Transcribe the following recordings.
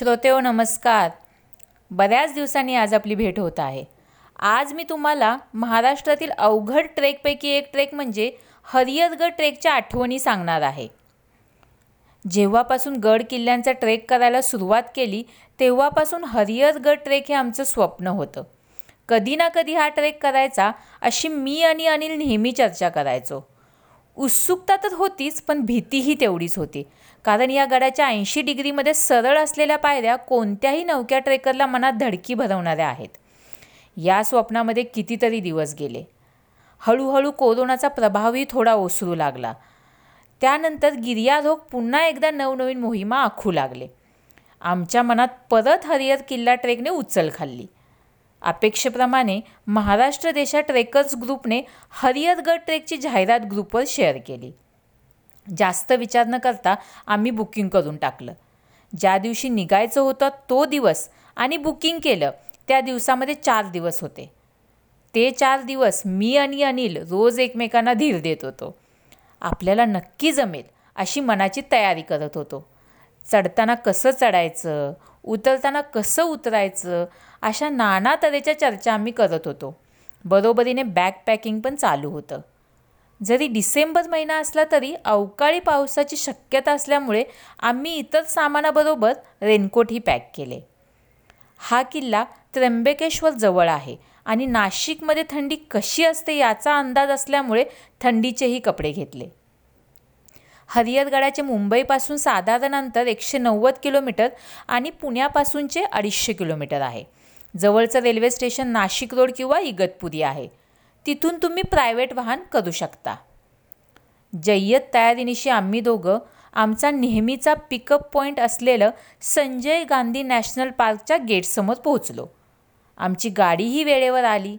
श्रोतेओ नमस्कार. बऱ्याच दिवसांनी आज आपली भेट होत आहे. आज मी तुम्हाला महाराष्ट्रातील अवघड ट्रेकपैकी एक ट्रेक म्हणजे हरिहरगड ट्रेकच्या आठवणी सांगणार आहे. जेव्हापासून गड किल्ल्यांचा ट्रेक करायला सुरुवात केली तेव्हापासून हरिहरगड ट्रेक हे आमचं स्वप्न होतं. कधी ना कधी हा ट्रेक करायचा अशी मी आणि अनिल नेहमी चर्चा करायचो. उत्सुकता तर होतीच पण भीतीही तेवढीच होती. कारण या गडाच्या ऐंशी डिग्रीमध्ये सरळ असलेल्या पायऱ्या कोणत्याही नवक्या ट्रेकरला मनात धडकी भरवणाऱ्या आहेत. या स्वप्नामध्ये कितीतरी दिवस गेले. हळूहळू कोरोनाचा प्रभावही थोडा ओसरू लागला. त्यानंतर गिर्यारोग पुन्हा एकदा नवनवीन मोहिमा आखू लागले. आमच्या मनात परत हरिहर किल्ला ट्रेकने उचल खाल्ली. अपेक्षेप्रमाणे महाराष्ट्र देशा ट्रेकर्स ग्रुपने हरिहरगड ट्रेकची जाहिरात ग्रुपवर शेअर केली. जास्त विचार न करता आम्ही बुकिंग करून टाकलं. ज्या दिवशी निघायचं होतं तो दिवस आणि बुकिंग केलं त्या दिवसामध्ये चार दिवस होते. ते चार दिवस मी आणि अनिल रोज एकमेकांना धीर देत होतो. आपल्याला नक्की जमेल अशी मनाची तयारी करत होतो. चढताना कसं चढायचं उतरताना कसं उतरायचं अशा नाना तऱ्हेच्या चर्चा आम्ही करत होतो. बरोबरीने बॅकपॅकिंग पण चालू होतं. जरी डिसेंबर महिना असला तरी अवकाळी पावसाची शक्यता असल्यामुळे आम्ही इतर सामानाबरोबर रेनकोटही पॅक केले. हा किल्ला त्र्यंबकेश्वर जवळ आहे आणि नाशिकमध्ये थंडी कशी असते याचा अंदाज असल्यामुळे थंडीचेही कपडे घेतले. हरिहरगडाचे मुंबईपासून साधारण अंतर एकशे नव्वद किलोमीटर आणि पुण्यापासूनचे अडीचशे किलोमीटर आहे. जवळचं रेल्वे स्टेशन नाशिक रोड किंवा इगतपुरी आहे. तिथून तुम्ही प्रायव्हेट वाहन करू शकता. जय्यत तयारीनिशी आम्ही दोघं आमचा नेहमीचा पिकअप पॉईंट असलेलं संजय गांधी नॅशनल पार्कच्या गेटसमोर पोहोचलो. आमची गाडीही वेळेवर आली.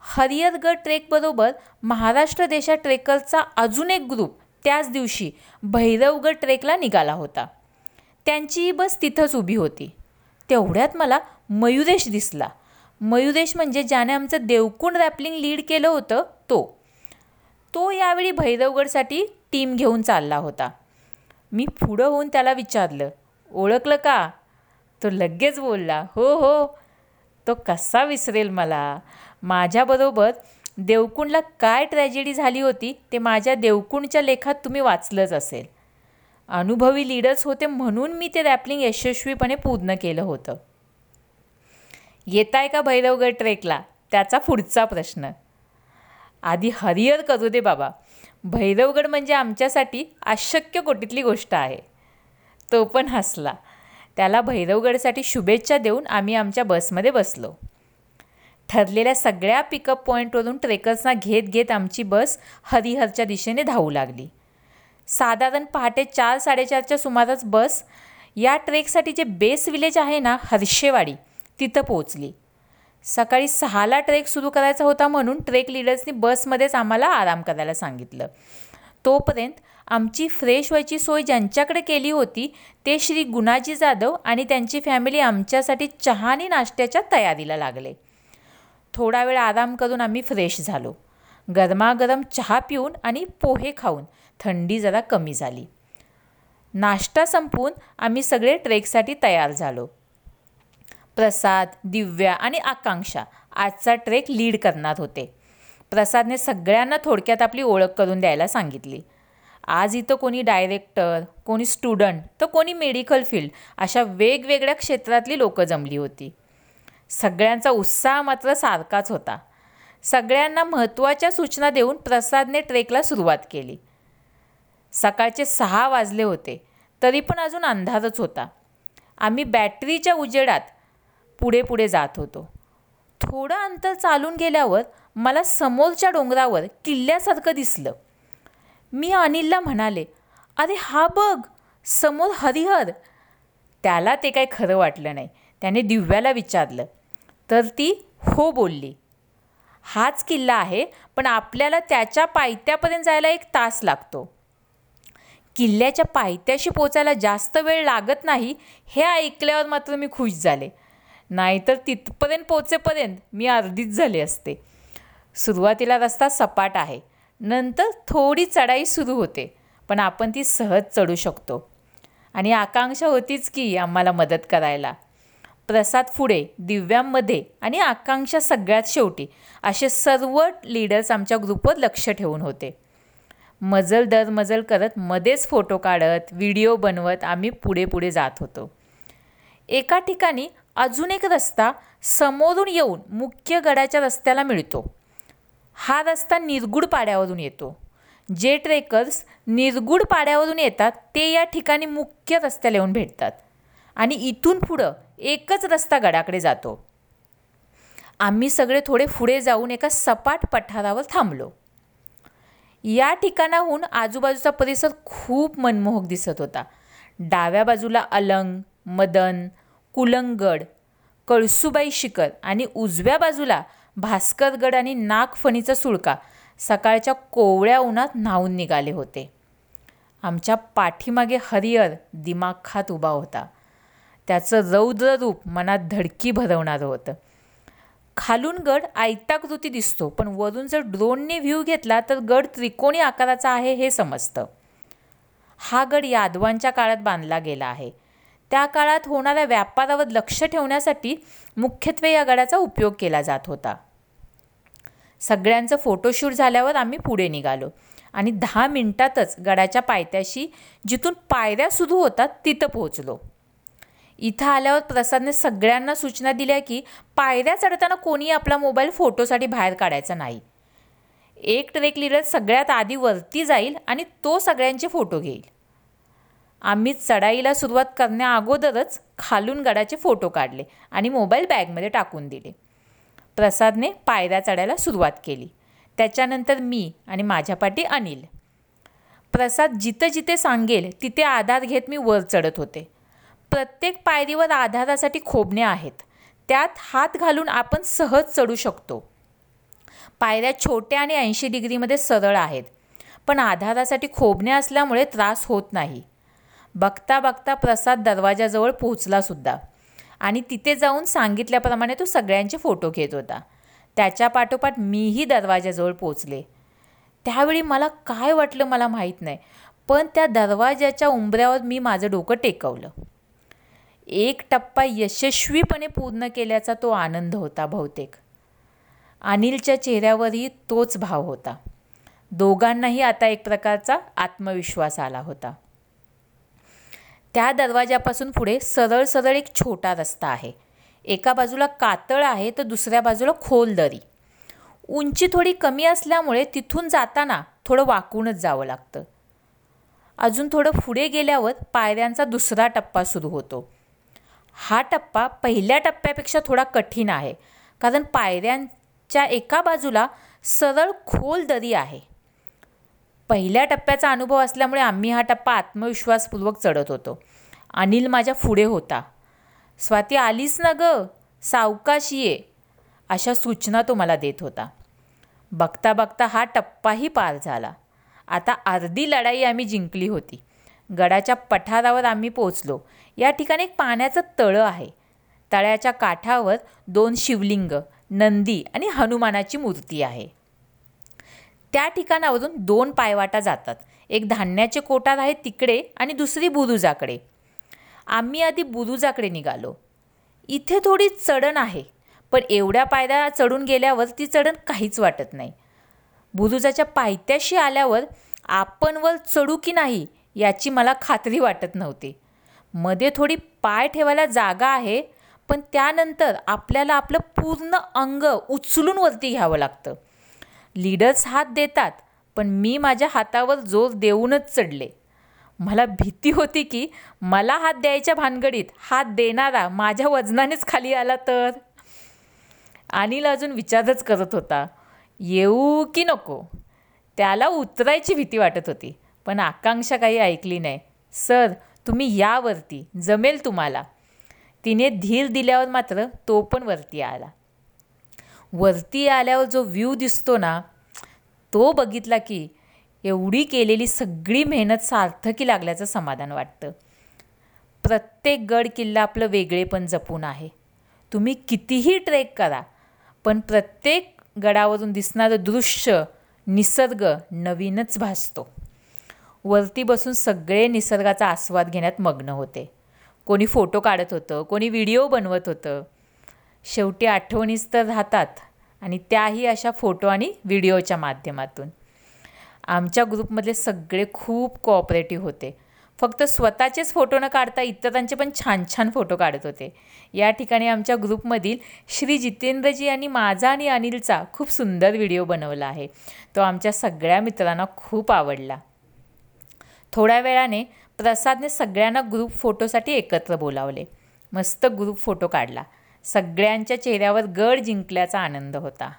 हरिहरगड ट्रेकबरोबर महाराष्ट्र देशा ट्रेकरचा अजून एक ग्रुप त्याच दिवशी भैरवगड ट्रेकला निघाला होता. त्यांचीही बस तिथंच उभी होती. तेवढ्यात मला मयुरेश दिसला. मयुरेश म्हणजे ज्याने आमचं देवकुंड रॅपलिंग लीड केलं होतं तो. तो यावेळी भैरवगडसाठी टीम घेऊन चालला होता. मी पुढं होऊन त्याला विचारलं ओळखलं का? तो लगेच बोलला हो हो. तो कसा विसरेल मला? माझ्याबरोबर देवकुंडला काय ट्रॅजेडी झाली होती ते माझ्या देवकुंडच्या लेखात तुम्ही वाचलंच असेल. अनुभवी लीडर्स होते म्हणून मी ते रॅपलिंग यशस्वीपणे पूर्ण केलं होतं. येताय का भैरवगड ट्रेकला त्याचा पुढचा प्रश्न. आधी हरिहर करू दे बाबा. भैरवगड म्हणजे आमच्यासाठी अशक्य कोटीतली गोष्ट आहे. तो पण हसला. त्याला भैरवगडसाठी शुभेच्छा देऊन आम्ही आमच्या बसमध्ये बसलो. ठरलेल्या सगळ्या पिकअप पॉईंटवरून ट्रेकर्सना घेत घेत आमची बस हरिहरच्या दिशेने धावू लागली. साधारण पहाटे चार साडेचारच्या सुमारास बस या ट्रेकसाठी जे बेस विलेज आहे ना हर्षेवाडी तिथं पोहोचली. सकाळी सहाला ट्रेक सुरू करायचा होता म्हणून ट्रेक लिडर्सनी बसमध्येच आम्हाला आराम करायला सांगितलं. तोपर्यंत आमची फ्रेश व्हायची सोय ज्यांच्याकडे केली होती ते श्री गुणाजी जाधव आणि त्यांची फॅमिली आमच्यासाठी चहा आणि नाश्त्याच्या तयारीला लागले. थोडा वेळ आराम करून आम्ही फ्रेश झालो. गरमागरम चहा पिऊन आणि पोहे खाऊन थंडी जरा कमी झाली. नाश्ता संपून आम्ही सगळे ट्रेकसाठी तयार झालो. प्रसाद दिव्या आणि आकांक्षा आजचा ट्रेक लीड करणार होते. प्रसादने सगळ्यांना थोडक्यात आपली ओळख करून द्यायला सांगितली. आज इथं कोणी डायरेक्टर कोणी स्टुडंट तर कोणी मेडिकल फील्ड अशा वेगवेगळ्या क्षेत्रातली लोकं जमली होती. सगळ्यांचा उत्साह मात्र सारखाच होता. सगळ्यांना महत्त्वाच्या सूचना देऊन प्रसादने ट्रेकला सुरुवात केली. सकाळचे सहा वाजले होते. तरी पण अजून अंधारच होता. आम्ही बॅटरीच्या उजेडात पुढे पुढे जात होतो. थोडं अंतर चालून गेल्यावर मला समोरच्या डोंगरावर किल्ल्यासारखं दिसलं. मी अनिलला म्हणाले अरे हा बघ समोर हरिहर. त्याला ते काही खरं वाटलं नाही. त्याने दिव्याला विचारलं. तर ती हो बोलली. हाच किल्ला आहे पण आपल्याला त्याच्या पायथ्यापर्यंत जायला एक तास लागतो. किल्ल्याच्या पायथ्याशी पोचायला जास्त वेळ लागत नाही हे ऐकल्यावर मात्र मी खुश झाले. नाहीतर तिथपर्यंत पोचेपर्यंत मी अर्धीच झाले असते. सुरुवातीला रस्ता सपाट आहे. नंतर थोडी चढाई सुरू होते पण आपण ती सहज चढू शकतो. आणि आकांक्षा होतीच की आम्हाला मदत करायला. प्रसाद पुढे दिव्यांमध्ये आणि आकांक्षा सगळ्यात शेवटी असे सर्व लीडर्स आमच्या ग्रुपवर लक्ष ठेवून होते. मजल दर मजल करत मध्येच फोटो काढत व्हिडिओ बनवत आम्ही पुढे पुढे जात होतो. एका ठिकाणी अजून एक रस्ता समोरून येऊन मुख्य गडाच्या रस्त्याला मिळतो. हा रस्ता निरगुड पाड्यावरून येतो. जे ट्रेकर्स निरगुड पाड्यावरून येतात ते या ठिकाणी मुख्य रस्त्याला येऊन भेटतात आणि इथून पुढं एकच रस्ता गडाकडे जातो. आम्ही सगळे थोडे पुढे जाऊन एका सपाट पठारावर थांबलो. या ठिकाणाहून आजूबाजूचा परिसर खूप मनमोहक दिसत होता. डाव्या बाजूला अलंग मदन कुलंगड कळसुबाई शिखर आणि उजव्या बाजूला भास्करगड आणि नागफणीचा सुळका सकाळच्या कोवळ्या उन्हात न्हावून निघाले होते. आमच्या पाठीमागे हरिहर दिमाखात उभा होता. त्याचं रौद्र रूप मनात धडकी भरवणारं होतं. खालून गड आयताकृती दिसतो पण वरून जर ड्रोनने व्ह्यू घेतला तर गड त्रिकोणी आकाराचा आहे हे समजतं. हा गड यादवांच्या काळात बांधला गेला आहे. त्या काळात होणाऱ्या व्यापारावर लक्ष ठेवण्यासाठी मुख्यत्वे या गडाचा उपयोग केला जात होता. सगळ्यांचं फोटोशूट झाल्यावर आम्ही पुढे निघालो आणि दहा मिनिटातच गडाच्या पायथ्याशी जिथून पायऱ्या सुरू होतात तिथं पोहोचलो. इथं आल्यावर प्रसादने सगळ्यांना सूचना दिल्या की पायऱ्या चढताना कोणी आपला मोबाईल फोटोसाठी बाहेर काढायचा नाही. एक ट्रेक लिडर सगळ्यात आधी वरती जाईल आणि तो सगळ्यांचे फोटो घेईल. आम्ही चढाईला सुरुवात करण्या अगोदरच खालून गडाचे फोटो काढले आणि मोबाईल बॅगमध्ये टाकून दिले. प्रसादने पायऱ्या चढायला सुरुवात केली. त्याच्यानंतर मी आणि माझ्या पाठी अनिल. प्रसाद जिथं जिथे सांगेल तिथे आधार घेत मी वर चढत होते. प्रत्येक पायरीवर आधारासाठी खोबणे आहेत. त्यात हात घालून आपण सहज चढू शकतो. पायऱ्या छोट्या आणि ऐंशी डिग्रीमध्ये सरळ आहेत. पण आधारासाठी खोबणे असल्यामुळे त्रास होत नाही. बघता बघता प्रसाद दरवाजाजवळ पोहोचलासुद्धा आणि तिथे जाऊन सांगितल्याप्रमाणे तो सगळ्यांचे फोटो घेत होता. त्याच्या पाठोपाठ मीही दरवाजाजवळ पोचले त्यावेळी मला काय वाटलं मला माहीत नाही. पण त्या दरवाजाच्या उंबऱ्यावर मी माझं डोकं टेकवलं. एक टप्पा यशस्वीपणे पूर्ण केल्याचा तो आनंद होता बहुतेक. अनिलच्या चेहऱ्यावरही तोच भाव होता. दोघांनाही आता एक प्रकारचा आत्मविश्वास आला होता. त्या दरवाजापासून पुढे सरळ सरळ एक छोटा रस्ता आहे. एका बाजूला कातळ आहे तर दुसऱ्या बाजूला खोल दरी. उंची थोडी कमी असल्यामुळे तिथून जाताना थोडं वाकूनच जावं लागतं. अजून थोडं पुढे गेल्यावर पायऱ्यांचा दुसरा टप्पा सुरू होतो. हा टप्पा पहिल्या टप्प्यापेक्षा थोडा कठीण आहे. कारण पायऱ्यांच्या एका बाजूला सरळ खोल दरी आहे. पहिल्या टप्प्याचा अनुभव असल्यामुळे आम्ही हा टप्पा आत्मविश्वासपूर्वक चढत होतो. अनिल माझ्या पुढे होता. स्वाती आलीस ना गं? सावकाश ये अशा सूचना तो मला देत होता. बघता बघता हा टप्पाही पार झाला. आता अर्धी लढाई आम्ही जिंकली होती. गडाच्या पठारावर आम्ही पोचलो या ठिकाणी एक पाण्याचं तळं आहे. तळ्याच्या काठावर दोन शिवलिंग नंदी आणि हनुमानाची मूर्ती आहे. त्या ठिकाणावरून दोन पायवाटा जातात. एक धान्याचे कोटार आहे तिकडे आणि दुसरी बुरुजाकडे. आम्ही आधी बुरुजाकडे निघालो. इथे थोडी चढण आहे पण एवढ्या पायऱ्या चढून गेल्यावर ती चढण काहीच वाटत नाही. बुरुजाच्या पायथ्याशी आल्यावर आपण वर चढू की नाही याची मला खात्री वाटत नव्हती. मध्ये थोडी पाय ठेवायला जागा आहे पण त्यानंतर आपल्याला आपलं पूर्ण अंग उचलून वरती घ्यावं लागतं. लीडर्स हात देतात पण मी माझ्या हातावर जोर देऊनच चढले. मला भीती होती की मला हात द्यायच्या भानगडीत हात देणारा माझ्या वजनानेच खाली आला तर? अनिल अजून विचारच करत होता येऊ की नको? त्याला उतरायची भीती वाटत होती पण आकांक्षा काही ऐकली नाही. सर तुम्ही यावरती जमेल तुम्हाला. तिने धीर दिल्यावर मात्र तो पण वरती आला. वरती आल्यावर जो व्ह्यू दिसतो ना तो बघितला की एवढी केलेली सगळी मेहनत सार्थकी लागल्याचं समाधान वाटतं. प्रत्येक गड किल्ला आपलं वेगळेपण जपून आहे. तुम्ही कितीही ट्रेक करा पण प्रत्येक गडावरून दिसणारं दृश्य निसर्ग नवीनच भासतो. वरती बसून सगळे निसर्गाचा आस्वाद घेण्यात मग्न होते. कोणी फोटो काढत होतं कोणी व्हिडिओ बनवत होतं. शेवटी आठवणीच तर राहतात आणि त्याही अशा फोटो आणि व्हिडिओच्या माध्यमातून. आमच्या ग्रुपमधले सगळे खूप कोऑपरेटिव्ह होते. फक्त स्वतःचेच फोटो न काढता इतरांचे पण छान छान फोटो काढत होते. या ठिकाणी आमच्या ग्रुपमधील श्री जितेंद्रजी यांनी माझा आणि अनिलचा खूप सुंदर व्हिडिओ बनवला आहे. तो आमच्या सगळ्या मित्रांना खूप आवडला. थोड्या वेळाने प्रसादने सगळ्यांना ग्रुप फोटोसाठी एकत्र बोलावले. मस्त ग्रुप फोटो काढला. सगळ्यांच्या चेहऱ्यावर गड जिंकल्याचा आनंद होता.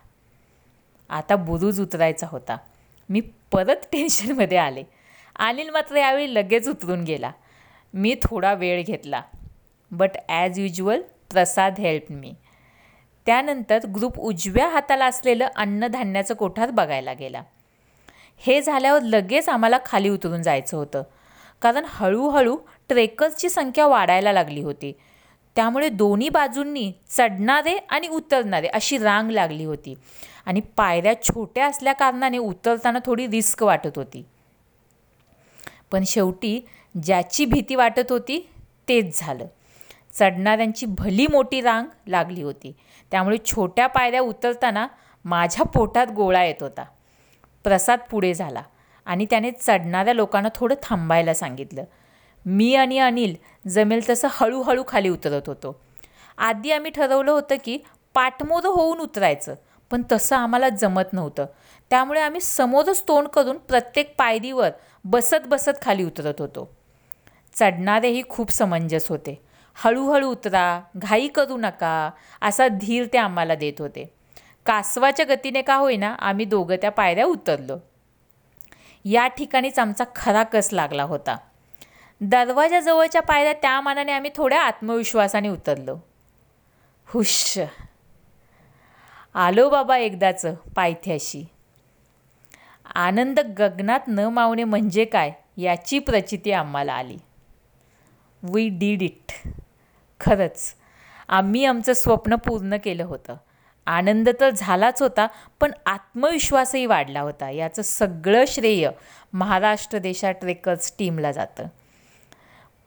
आता बुरुज उतरायचा होता. मी परत टेन्शनमध्ये आले. अनिल मात्र यावेळी लगेच उतरून गेला. मी थोडा वेळ घेतला. But as usual Prasad help me त्यानंतर ग्रुप उजव्या हाताला असलेलं अन्नधान्याचं कोठार बघायला गेला. हे झाल्यावर लगेच आम्हाला खाली उतरून जायचं होतं. कारण हळूहळू ट्रेकर्सची संख्या वाढायला लागली होती. त्यामुळे दोन्ही बाजूंनी चढणारे आणि उतरणारे अशी रांग लागली होती. आणि पायऱ्या छोट्या असल्याकारणाने उतरताना थोडी रिस्क वाटत होती. पण शेवटी ज्याची भीती वाटत होती तेच झालं. चढणाऱ्यांची भली मोठी रांग लागली होती. त्यामुळे छोट्या पायऱ्या उतरताना माझ्या पोटात गोळा येत होता. प्रसाद पुढे झाला आणि त्याने चढणाऱ्या लोकांना थोडं थांबायला सांगितलं. मी आणि अनिल जमेल तसं हळूहळू खाली उतरत होतो. आधी आम्ही ठरवलं होतं की पाठमोरं होऊन उतरायचं पण तसं आम्हाला जमत नव्हतं. त्यामुळे आम्ही समोरच तोंड करून प्रत्येक पायरीवर बसत बसत खाली उतरत होतो. चढणारेही खूप समंजस होते. हळूहळू उतरा घाई करू नका असा धीर ते आम्हाला देत होते. कासवाच्या गतीने का होईना आम्ही दोघं त्या पायऱ्या उतरलो. या ठिकाणीच आमचा खरा कस लागला होता. दरवाजाजवळच्या पायऱ्या त्या मानाने आम्ही थोड्या आत्मविश्वासाने उतरलो. हुश. आलो बाबा एकदाचं पायथ्याशी. आनंद गगनात न मावणे म्हणजे काय याची प्रचिती आम्हाला आली. वी डीड इट खरंच आम्ही आमचं स्वप्न पूर्ण केलं होतं. आनंद तर झालाच होता पण आत्मविश्वासही वाढला होता. याचं सगळं श्रेय महाराष्ट्र देशा ट्रेकर्स टीमला जातं.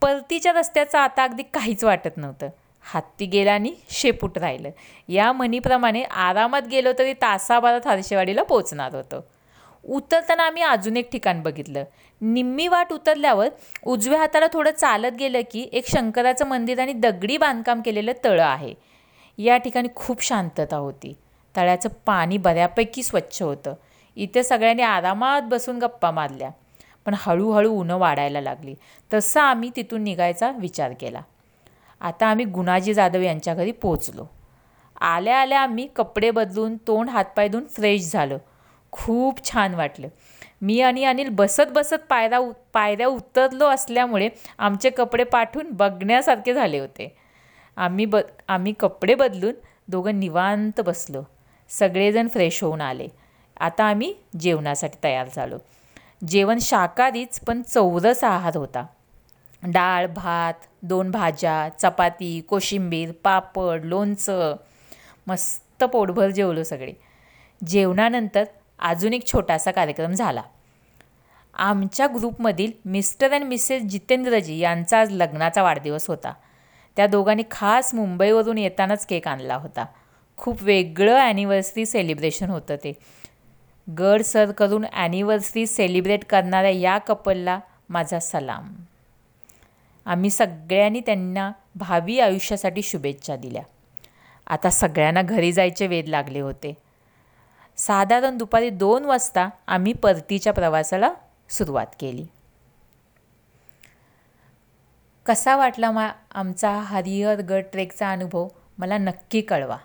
परतीच्या रस्त्याचं आता अगदी काहीच वाटत नव्हतं. हत्ती गेला आणि शेपूट राहिलं. या म्हणीप्रमाणे आरामात गेलो तरी तासाभरात हर्षेवाडीला पोचणार होतं. उतरताना आम्ही अजून एक ठिकाण बघितलं. निम्मी वाट उतरल्यावर उजव्या हाताला थोडं चालत गेलं की एक शंकराचं मंदिर आणि दगडी बांधकाम केलेलं तळं आहे. या ठिकाणी खूप शांतता होती. तळ्याचं पाणी बऱ्यापैकी स्वच्छ होतं. इथे सगळ्यांनी आरामात बसून गप्पा मारल्या. पण हळूहळू ऊन वाढायला लागली. तसं आम्ही तिथून निघायचा विचार केला. आता आम्ही गुणाजी जाधव यांच्या घरी पोचलो आल्या आल्या आम्ही कपडे बदलून तोंड हातपाय धुवून फ्रेश झालो. खूप छान वाटलं. मी आणि अनिल बसत बसत पायऱ्या पायऱ्या उतरलो असल्यामुळे आमचे कपडे पाठवून बघण्यासारखे झाले होते. आम्ही ब आम्ही कपडे बदलून दोघं निवांत बसलो. सगळेजण फ्रेश होऊन आले. आता आम्ही जेवणासाठी तयार झालो. जेवण शाकाहारीच पण चौरस आहार होता. डाळ भात दोन भाज्या चपाती कोशिंबीर पापड लोणचं. मस्त पोटभर जेवलो सगळे. जेवणानंतर अजून एक छोटासा कार्यक्रम झाला. आमच्या ग्रुपमधील मिस्टर अँड मिसेस जितेंद्रजी यांचा आज लग्नाचा वाढदिवस होता. त्या दोघांनी खास मुंबईवरून येतानाच केक आणला होता. खूप वेगळं ॲनिव्हर्सरी सेलिब्रेशन होतं ते. गड सर करून ॲनिव्हर्सरी सेलिब्रेट करणाऱ्या या कपलला माझा सलाम. आम्ही सगळ्यांनी त्यांना भावी आयुष्यासाठी शुभेच्छा दिल्या. आता सगळ्यांना घरी जायचे वेध लागले होते. साधारण दुपारी दोन वाजता आम्ही परतीच्या प्रवासाला सुरुवात केली. कसा वाटला मा आमचा हरिहर गड ट्रेकचा अनुभव? मला नक्की कळवा.